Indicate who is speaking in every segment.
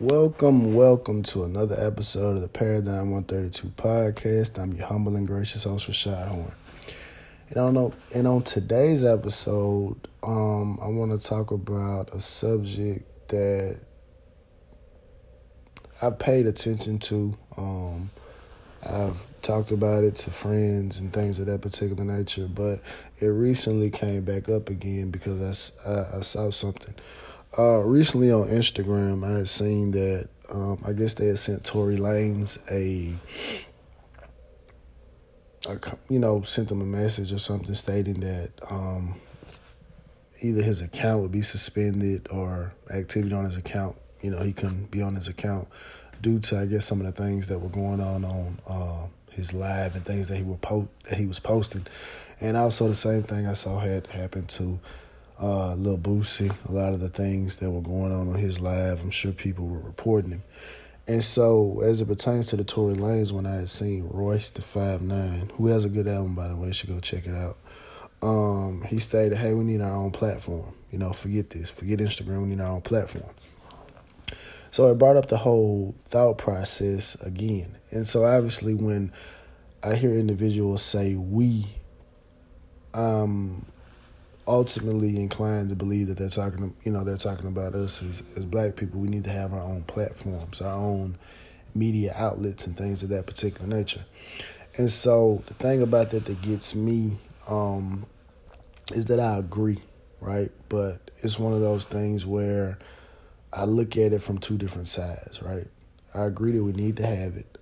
Speaker 1: Welcome, welcome to another episode of the Paradigm 132 podcast. I'm your humble and gracious host, Rashad Horn. And on, and on today's episode, um, I want to talk about a subject that I've paid attention to. Um, I've talked about it to friends and things of that particular nature, but it recently came back up again because I, I, I saw something. Uh, recently on Instagram, I had seen that um, I guess they had sent Tory Lanez a, a, you know, sent them a message or something stating that um, either his account would be suspended or activity on his account, you know, he couldn't be on his account due to I guess some of the things that were going on on uh, his live and things that he were po- that he was posting, and also the same thing I saw had happened to uh, Lil Boosie. A lot of the things that were going on on his live, I'm sure people were reporting him. And so, as it pertains to the Tory Lanez, when I had seen Royce da Five Nine, who has a good album by the way, should go check it out. Um, he stated, "Hey, we need our own platform. You know, forget this, forget Instagram. We need our own platform." So it brought up the whole thought process again. And so obviously when I hear individuals say we, I'm ultimately inclined to believe that they're talking you know, they're talking about us as, as black people. We need to have our own platforms, our own media outlets and things of that particular nature. And so the thing about that that gets me um, is that I agree, right? But it's one of those things where I look at it from two different sides, right? I agree that we need to have it,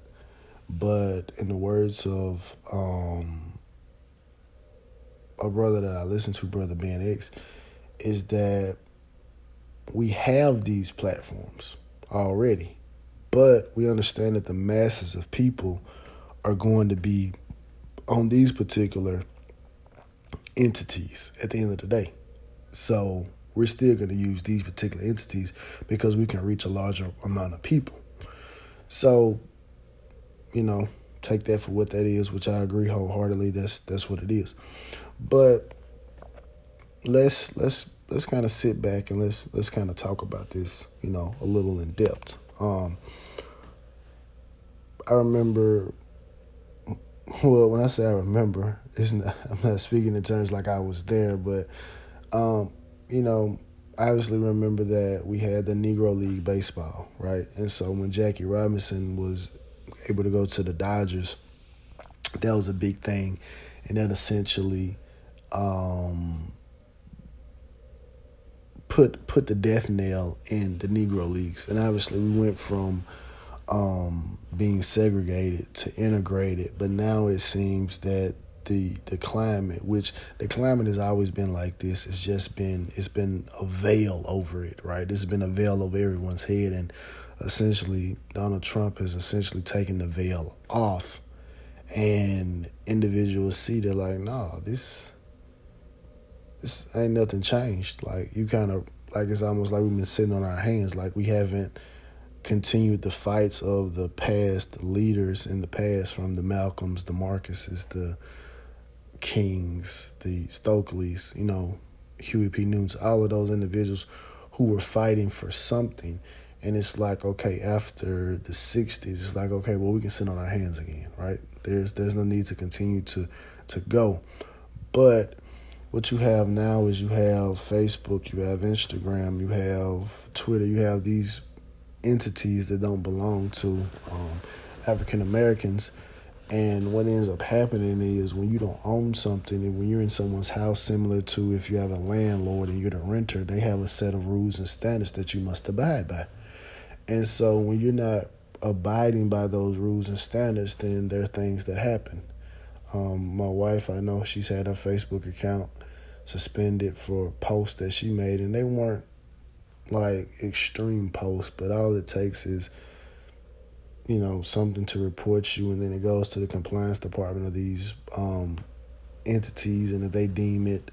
Speaker 1: but in the words of um, a brother that I listen to, brother Ben X, is that we have these platforms already, but we understand that the masses of people are going to be on these particular entities at the end of the day. So we're still going to use these particular entities because we can reach a larger amount of people. So, you know, take that for what that is, which I agree wholeheartedly. That's that's what it is. But let's let's let's kind of sit back and let's let's kind of talk about this, you know, a little in depth. Um, I remember. Well, when I say I remember, it's not, I'm not speaking in terms like I was there, but um, you know, I obviously remember that we had the Negro League baseball, right? And so when Jackie Robinson was able to go to the Dodgers, that was a big thing. And that essentially um, put put the death nail in the Negro Leagues. And obviously we went from um, being segregated to integrated, but now it seems that the the climate, which the climate has always been like this. It's just been it's been a veil over it, right? It's been a veil over everyone's head, and essentially Donald Trump has essentially taken the veil off, and individuals see they're like, no, this this ain't nothing changed. Like you kind of like it's almost like we've been sitting on our hands, like we haven't continued the fights of the past the leaders in the past from the Malcolms, the Marcuses, the Kings, the Stokelys, you know, Huey P. Newtons, all of those individuals who were fighting for something. And it's like, okay, after the 60s, it's like, okay, well, we can sit on our hands again, right? There's there's no need to continue to to go. But what you have now is you have Facebook, you have Instagram, you have Twitter, you have these entities that don't belong to um, African Americans and what ends up happening is when you don't own something and when you're in someone's house, similar to if you have a landlord and you're the renter, they have a set of rules and standards that you must abide by. And so when you're not abiding by those rules and standards, then there are things that happen. Um, my wife, I know she's had her Facebook account suspended for posts that she made, and they weren't like extreme posts, but all it takes is you know, something to report you, and then it goes to the compliance department of these um, entities, and if they deem it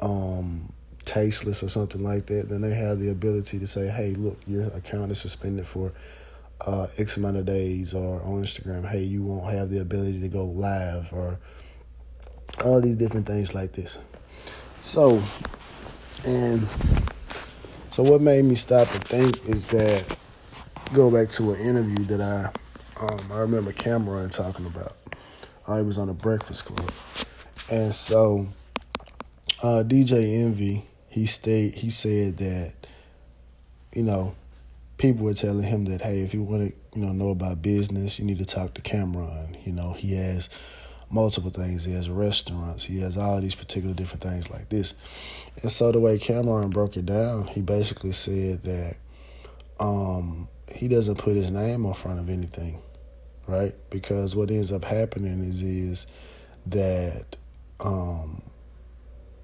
Speaker 1: um, tasteless or something like that, then they have the ability to say, "Hey, look, your account is suspended for uh, X amount of days," or on Instagram, "Hey, you won't have the ability to go live," or all these different things like this. So, and so what made me stop and think is that go back to an interview that I um, I remember Cam'ron talking about. I was on the Breakfast Club, and so uh, DJ Envy he stayed. He said that you know people were telling him that hey, if you want to you know know about business, you need to talk to Cam'ron. You know he has multiple things. He has restaurants. He has all these particular different things like this. And so the way Cam'ron broke it down, he basically said that um, he doesn't put his name in front of anything, right? Because what ends up happening is is that um,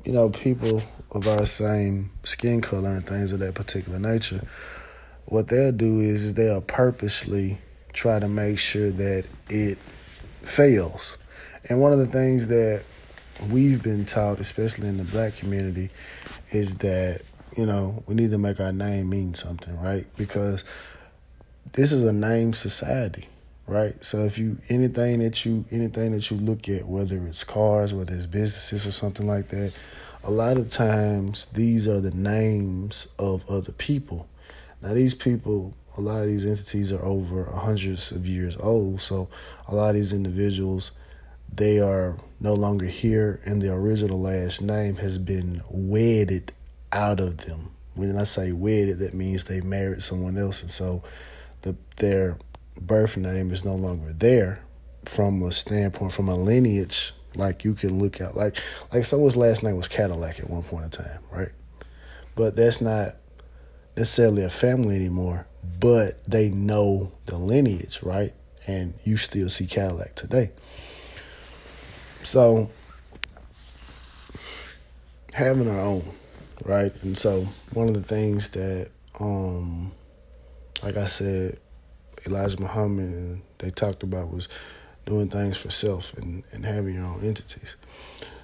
Speaker 1: you know people of our same skin color and things of that particular nature, what they'll do is, is they'll purposely try to make sure that it fails. And one of the things that we've been taught, especially in the black community, is that you know we need to make our name mean something, right? Because this is a name society, right? So if you anything that you anything that you look at, whether it's cars, whether it's businesses or something like that, a lot of times these are the names of other people. Now these people, a lot of these entities are over hundreds of years old, so a lot of these individuals they are no longer here and the original last name has been wedded out of them. When I say wedded, that means they married someone else and so the their birth name is no longer there from a standpoint, from a lineage, like you can look at like like someone's last name was Cadillac at one point in time, right? But that's not necessarily a family anymore, but they know the lineage, right? And you still see Cadillac today. So having our own, right? And so one of the things that um like I said, Elijah Muhammad they talked about was doing things for self and, and having your own entities.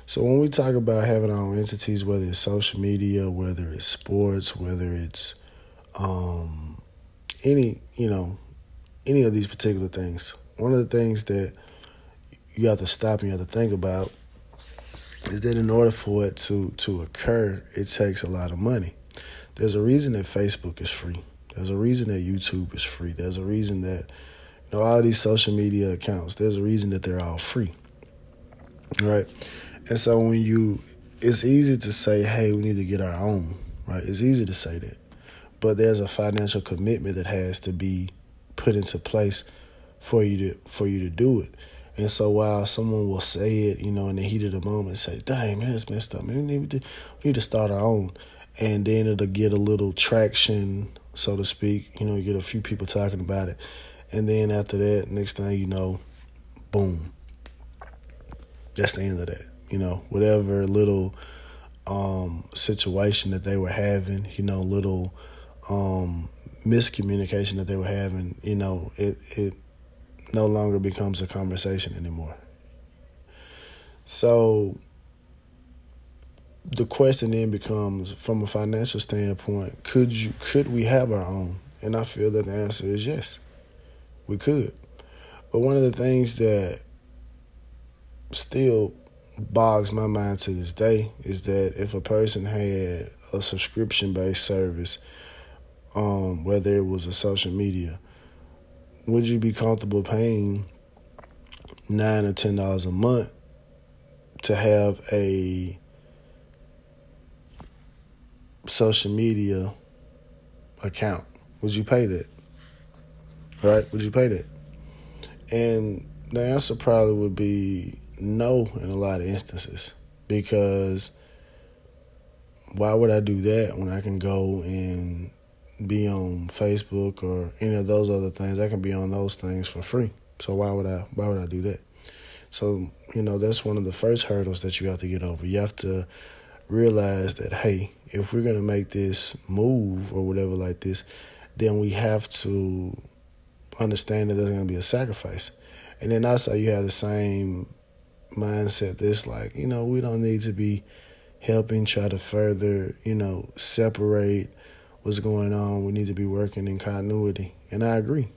Speaker 1: So when we talk about having our own entities, whether it's social media, whether it's sports, whether it's um, any, you know, any of these particular things, one of the things that you have to stop and you have to think about is that in order for it to to occur, it takes a lot of money. There's a reason that Facebook is free. There's a reason that YouTube is free. There's a reason that you know all these social media accounts. There's a reason that they're all free. Right? And so when you it's easy to say, "Hey, we need to get our own." Right? It's easy to say that. But there's a financial commitment that has to be put into place for you to for you to do it. And so while someone will say it, you know, in the heat of the moment, say, "Dang, man, it's messed up. Man, we need to we need to start our own," and then it'll get a little traction, so to speak. You know, you get a few people talking about it, and then after that, next thing you know, boom, that's the end of that. You know, whatever little um, situation that they were having, you know, little um, miscommunication that they were having, you know, it it no longer becomes a conversation anymore. So the question then becomes from a financial standpoint, could you could we have our own? And I feel that the answer is yes. We could. But one of the things that still bogs my mind to this day is that if a person had a subscription based service, um, whether it was a social media, would you be comfortable paying nine or ten dollars a month to have a social media account? Would you pay that? Right? Would you pay that? And the answer probably would be no in a lot of instances because why would I do that when I can go and be on Facebook or any of those other things. I can be on those things for free. So why would I why would I do that? So, you know, that's one of the first hurdles that you have to get over. You have to realize that hey, if we're gonna make this move or whatever like this, then we have to understand that there's gonna be a sacrifice. And then also you have the same mindset that's like, you know, we don't need to be helping try to further, you know, separate what's going on. We need to be working in continuity. And I agree.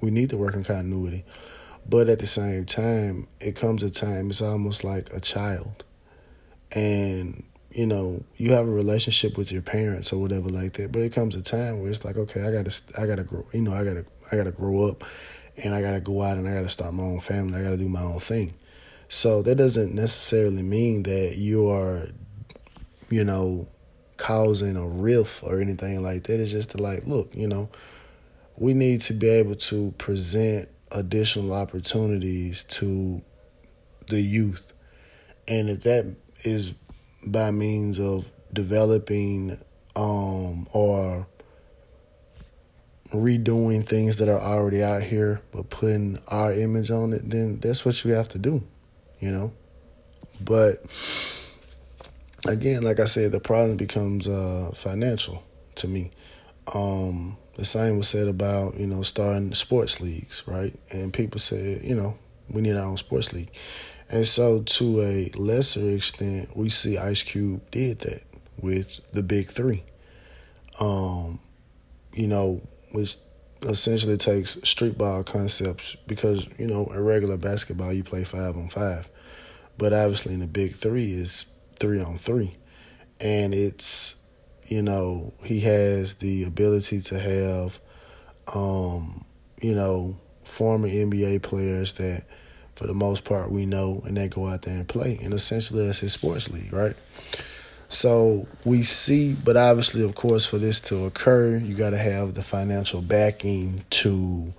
Speaker 1: We need to work in continuity. But at the same time, it comes a time, it's almost like a child. And, you know, you have a relationship with your parents or whatever like that. But it comes a time where it's like, okay, I gotta, I gotta grow. You know, I gotta, I gotta grow up, and I gotta go out and I gotta start my own family. I gotta do my own thing. So that doesn't necessarily mean that you are, you know, causing a rift or anything like that. It's just to like, look, you know, we need to be able to present additional opportunities to the youth. And if that is by means of developing um, or redoing things that are already out here but putting our image on it, then that's what you have to do, you know? But again, like I said, the problem becomes uh, financial to me. Um, the same was said about, you know, starting sports leagues, right? And people said, you know, we need our own sports league. And so, to a lesser extent, we see Ice Cube did that with the Big Three. Um, you know, which essentially takes street ball concepts because you know in regular basketball you play five on five, but obviously in the Big Three is three on three, and it's you know, he has the ability to have, um, you know, former NBA players that, for the most part, we know, and they go out there and play. And essentially, that's his sports league, right? So we see, but obviously, of course, for this to occur, you got to have the financial backing to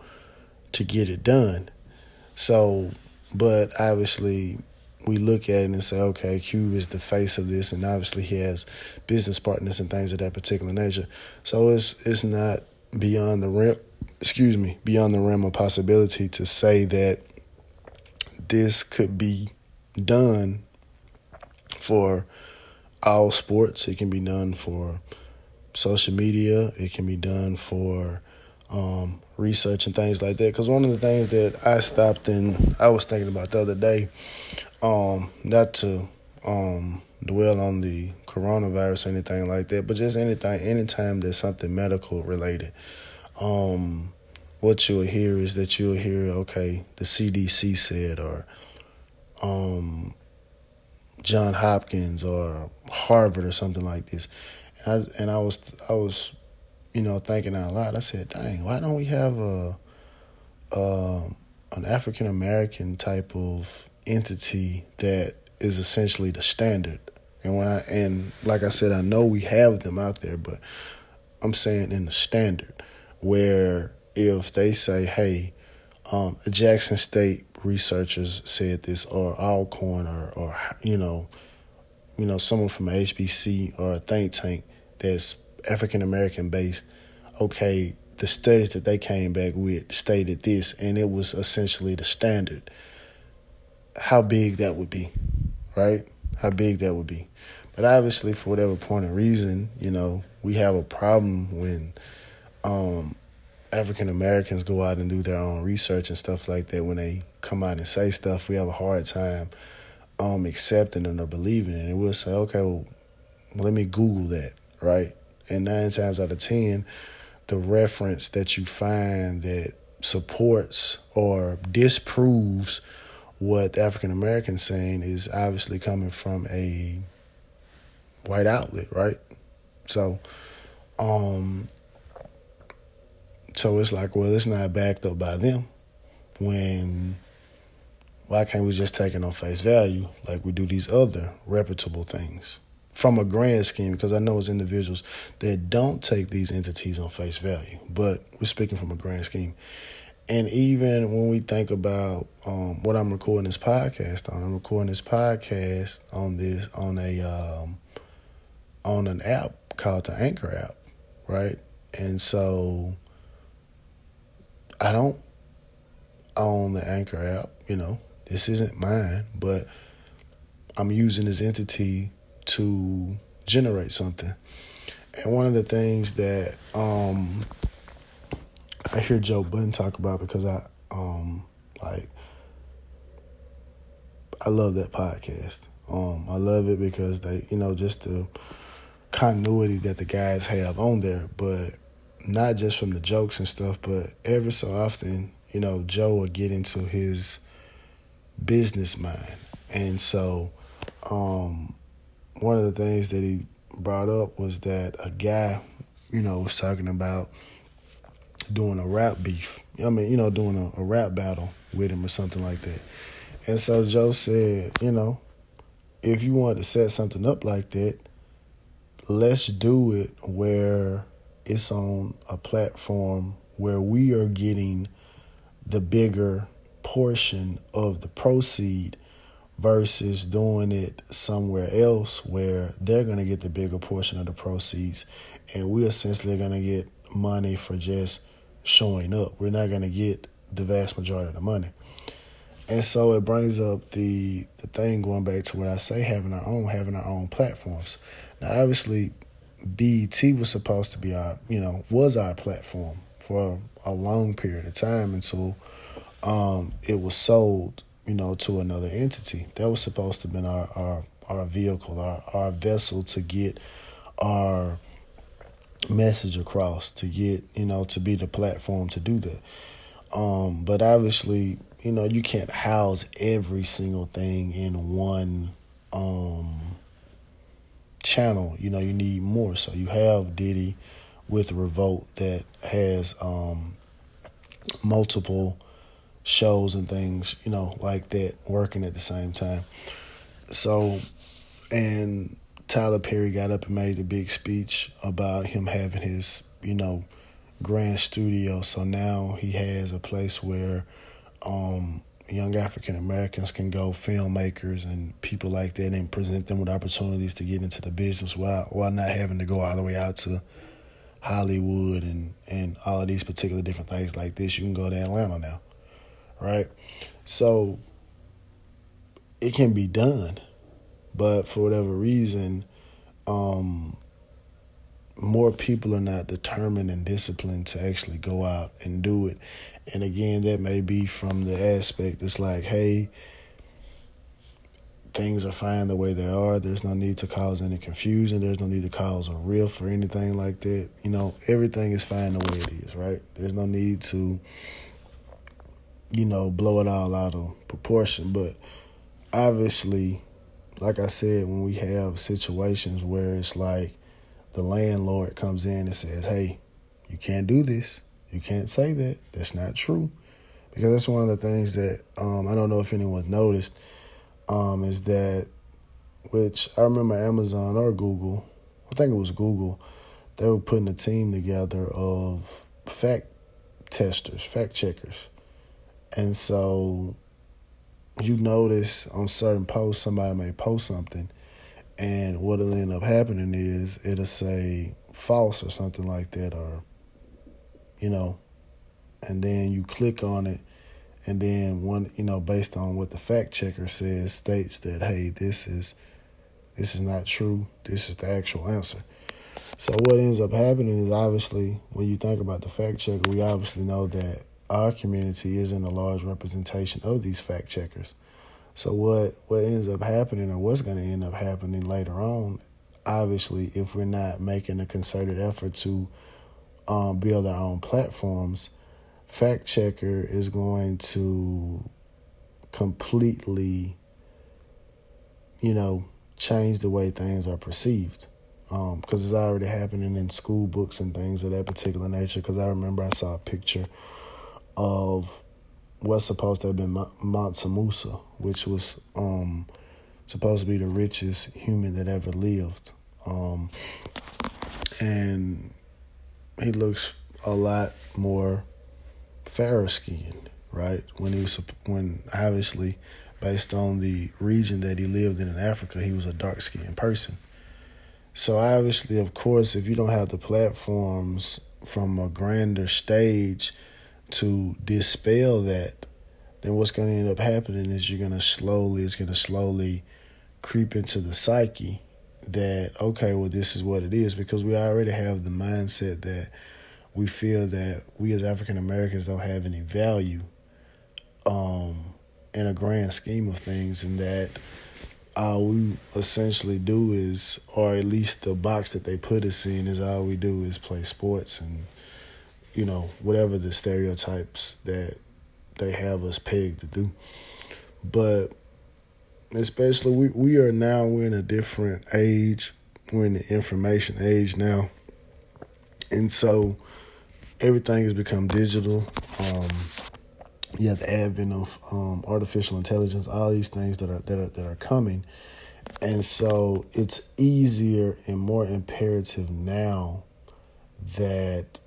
Speaker 1: to get it done. So, but obviously, we look at it and say, okay, Cube is the face of this, and obviously he has business partners and things of that particular nature. So it's it's not beyond the realm, excuse me, beyond the realm of possibility to say that this could be done for all sports. It can be done for social media. It can be done for um, research and things like that. Because one of the things that I stopped and I was thinking about the other day um, not to um dwell on the coronavirus or anything like that, but just anything, anytime there's something medical related, um, what you'll hear is that you'll hear, okay, the CDC said, or um, John Hopkins or Harvard or something like this, and I and I was I was, you know, thinking out loud. I said, dang, why don't we have a, a an African American type of entity that is essentially the standard. And when I and like I said, I know we have them out there, but I'm saying in the standard where if they say, "Hey, um, Jackson State researchers said this," or Alcorn, or or you know, you know, someone from a HBC or a think tank that's African American based, okay, the studies that they came back with stated this, and it was essentially the standard how big that would be, right? How big that would be. But obviously, for whatever point of reason, you know, we have a problem when um, African Americans go out and do their own research and stuff like that. When they come out and say stuff, we have a hard time um, accepting it or believing it. And we'll say, okay, well, let me Google that, right? And nine times out of ten, the reference that you find that supports or disproves what African Americans saying is obviously coming from a white outlet, right? So, um, so it's like, well, it's not backed up by them. When why can't we just take it on face value like we do these other reputable things from a grand scheme? Because I know it's individuals that don't take these entities on face value, but we're speaking from a grand scheme. And even when we think about um, what I'm recording this podcast on, I'm recording this podcast on this on a um, on an app called the Anchor app, right? And so I don't own the Anchor app, you know. This isn't mine, but I'm using this entity to generate something. And one of the things that um, I hear Joe Budden talk about because I um like I love that podcast. Um, I love it because they, you know, just the continuity that the guys have on there, but not just from the jokes and stuff, but every so often, you know, Joe will get into his business mind. And so, um, one of the things that he brought up was that a guy, you know, was talking about doing a rap beef. I mean, you know, doing a, a rap battle with him or something like that. And so Joe said, you know, if you want to set something up like that, let's do it where it's on a platform where we are getting the bigger portion of the proceed versus doing it somewhere else where they're going to get the bigger portion of the proceeds and we essentially going to get money for just showing up. We're not going to get the vast majority of the money. And so it brings up the the thing going back to what I say having our own having our own platforms. Now obviously BET was supposed to be our, you know, was our platform for a long period of time until um, it was sold, you know, to another entity. That was supposed to have been our, our, our vehicle, our, our vessel to get our message across, to get, you know, to be the platform to do that. Um, but obviously, you know, you can't house every single thing in one um, channel. You know, you need more. So you have Diddy with Revolt that has um, multiple shows and things, you know, like that working at the same time. So, and Tyler Perry got up and made a big speech about him having his, you know, grand studio. So now he has a place where um, young African Americans can go, filmmakers and people like that, and present them with opportunities to get into the business while while not having to go all the way out to Hollywood and and all of these particular different things like this. You can go to Atlanta now, right? So it can be done, but for whatever reason, um, more people are not determined and disciplined to actually go out and do it. And again, that may be from the aspect that's like, hey, things are fine the way they are. There's no need to cause any confusion. There's no need to cause a rift or anything like that. You know, everything is fine the way it is, right? There's no need to, you know, blow it all out of proportion. But obviously, like I said, when we have situations where it's like the landlord comes in and says, hey, you can't do this you can't say that. That's not true. Because that's one of the things that um, I don't know if anyone noticed um, is that, which I remember Amazon or Google, I think it was Google, they were putting a team together of fact testers, fact checkers. And so you notice on certain posts, somebody may post something, and what'll end up happening is it'll say false or something like that, or you know, and then you click on it, and then one, you know, based on what the fact checker says, states that hey, this is this is not true. This is the actual answer. So what ends up happening is obviously when you think about the fact checker, we obviously know that our community isn't a large representation of these fact checkers. So what what ends up happening or what's going to end up happening later on, obviously, if we're not making a concerted effort to um, build our own platforms, Fact Checker is going to completely, you know, change the way things are perceived. Because um, it's already happening in school books and things of that particular nature. Because I remember I saw a picture of what's supposed to have been Mansa Musa, which was um, supposed to be the richest human that ever lived. Um, and he looks a lot more fair skinned, right? When he was when obviously based on the region that he lived in in Africa, he was a dark skinned person. So obviously, of course, if you don't have the platforms from a grander stage to dispel that, then what's going to end up happening is you're going to slowly, it's going to slowly creep into the psyche that okay, well, this is what it is because we already have the mindset that we feel that we as African Americans don't have any value um, in a grand scheme of things, and that all we essentially do is, or at least the box that they put us in, is all we do is play sports and you know whatever the stereotypes that they have us pegged to do. But especially we, we are now we're in a different age. We're in the information age now. And so everything has become digital. Um, you have the advent of um, artificial intelligence, all these things that are that are that are coming, and so it's easier and more imperative now that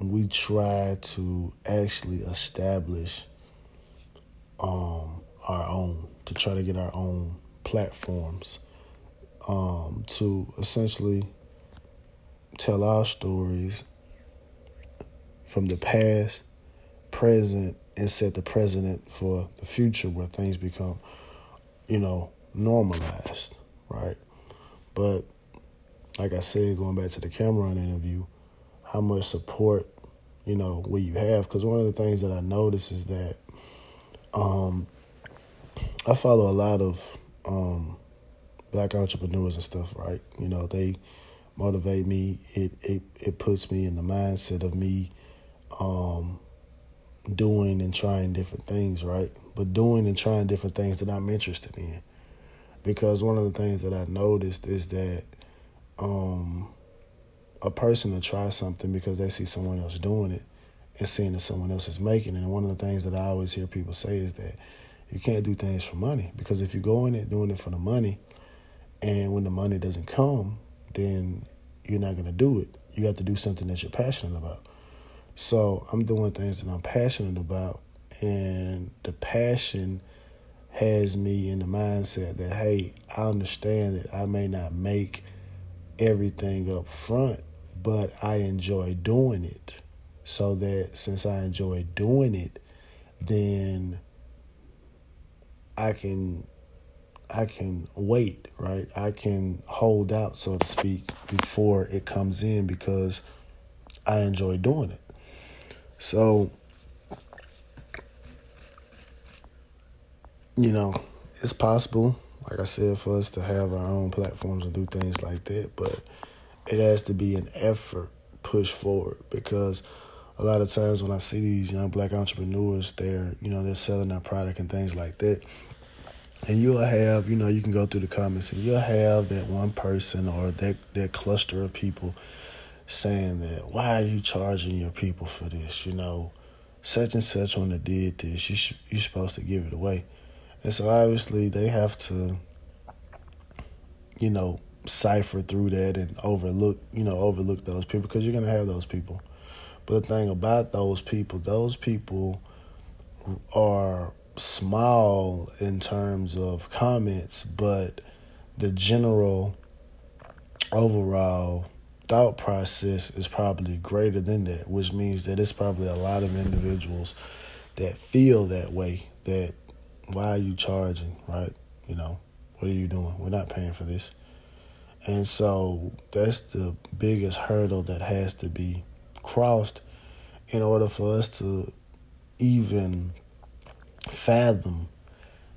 Speaker 1: we try to actually establish um, our own, to try to get our own platforms, um, to essentially tell our stories from the past, present, and set the precedent for the future where things become, you know, normalized, right? But like I said, going back to the Cam'ron interview, how much support, you know, will you have? Because one of the things that I notice is that um, I follow a lot of um, black entrepreneurs and stuff, right? You know, they motivate me. It it it puts me in the mindset of me um, doing and trying different things, right? But doing and trying different things that I'm interested in. Because one of the things that I noticed is that um, a person to try something because they see someone else doing it and seeing that someone else is making it. And one of the things that I always hear people say is that you can't do things for money because if you go in it doing it for the money, and when the money doesn't come, then you're not going to do it. You have to do something that you're passionate about. So I'm doing things that I'm passionate about, and the passion has me in the mindset that hey, I understand that I may not make everything up front, but I enjoy doing it. So that since I enjoy doing it, then I can I can wait, right? I can hold out, so to speak, before it comes in because I enjoy doing it. So, you know, it's possible, like I said, for us to have our own platforms and do things like that, but it has to be an effort push forward because a lot of times when I see these young black entrepreneurs, they're, you know, they're selling their product and things like that. And you'll have, you know, you can go through the comments and you'll have that one person or that, that cluster of people saying that why are you charging your people for this? You know, such and such one that did this, you sh- you're supposed to give it away. And so obviously they have to, you know, cipher through that and overlook, you know, overlook those people because you're gonna have those people. But the thing about those people, those people are small in terms of comments, but the general overall thought process is probably greater than that, which means that it's probably a lot of individuals that feel that way. That why are you charging, right? You know, what are you doing? We're not paying for this. And so that's the biggest hurdle that has to be crossed in order for us to even fathom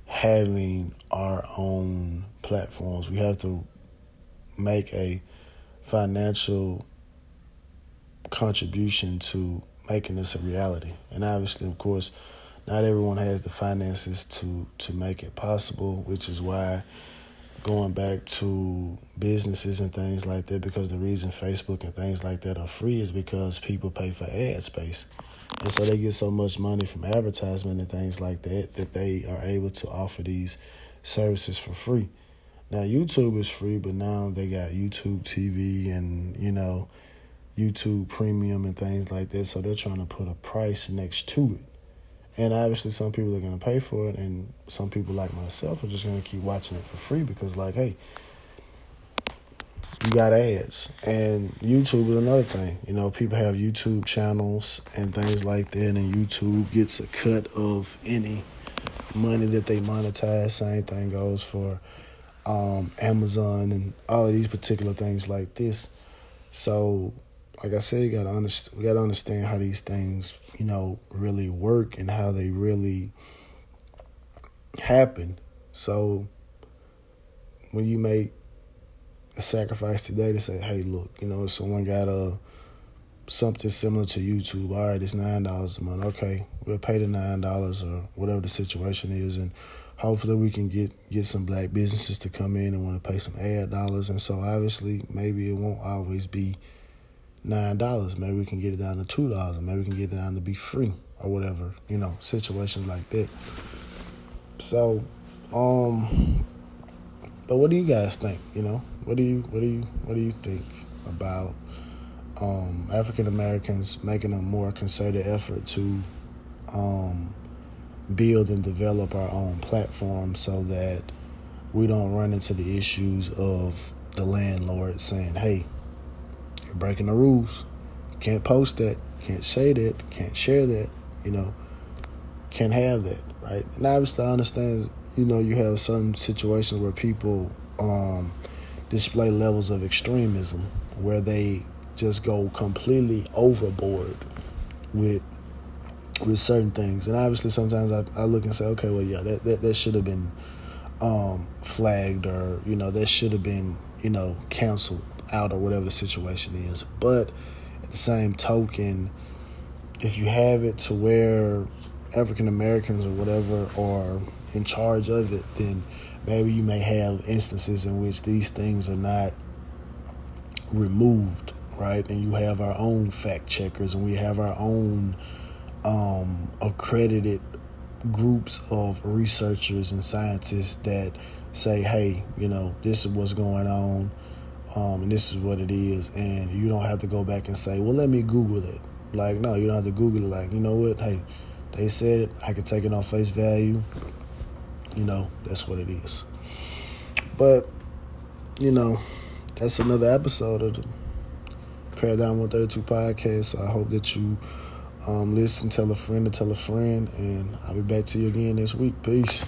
Speaker 1: having our own platforms. We have to make a financial contribution to making this a reality. And obviously, of course, not everyone has the finances to to make it possible, which is why going back to businesses and things like that because the reason Facebook and things like that are free is because people pay for ad space. And so they get so much money from advertisement and things like that that they are able to offer these services for free. Now YouTube is free, but now they got YouTube TV and you know YouTube Premium and things like that. So they're trying to put a price next to it. And obviously, some people are going to pay for it, and some people like myself are just going to keep watching it for free because, like, hey, you got ads. And YouTube is another thing. You know, people have YouTube channels and things like that, and YouTube gets a cut of any money that they monetize. Same thing goes for um, Amazon and all of these particular things like this. So, like I said, you gotta understand. We gotta understand how these things, you know, really work and how they really happen. So, when you make a sacrifice today to say, "Hey, look, you know, someone got a something similar to YouTube. All right, it's nine dollars a month. Okay, we'll pay the nine dollars or whatever the situation is, and hopefully we can get get some black businesses to come in and want to pay some ad dollars and so obviously maybe it won't always be nine dollars maybe we can get it down to two dollars maybe we can get it down to be free or whatever you know situations like that. So um but what do you guys think you know? What do you what do you what do you think about um, African Americans making a more concerted effort to um, build and develop our own platform so that we don't run into the issues of the landlord saying, hey, you're breaking the rules. You can't post that, can't say that, can't share that, you know, can't have that, right? And obviously, I understand, you know, you have some situations where people um, display levels of extremism where they just go completely overboard with with certain things. And obviously, sometimes I, I look and say, okay, well, yeah, that that, that should have been um, flagged, or you know, that should have been you know canceled out, or whatever the situation is. But at the same token, if you have it to where African Americans or whatever are in charge of it, then maybe you may have instances in which these things are not removed, right? And you have our own fact checkers, and we have our own um, accredited groups of researchers and scientists that say, hey, you know, this is what's going on, um, and this is what it is, and you don't have to go back and say, well, let me Google it. Like, no, you don't have to Google it. Like, you know what? Hey, they said it. I can take it on face value. You know, that's what it is. But, you know, that's another episode of the Paradigm 132 podcast. So I hope that you um, listen, tell a friend to tell a friend, and I'll be back to you again this week. Peace.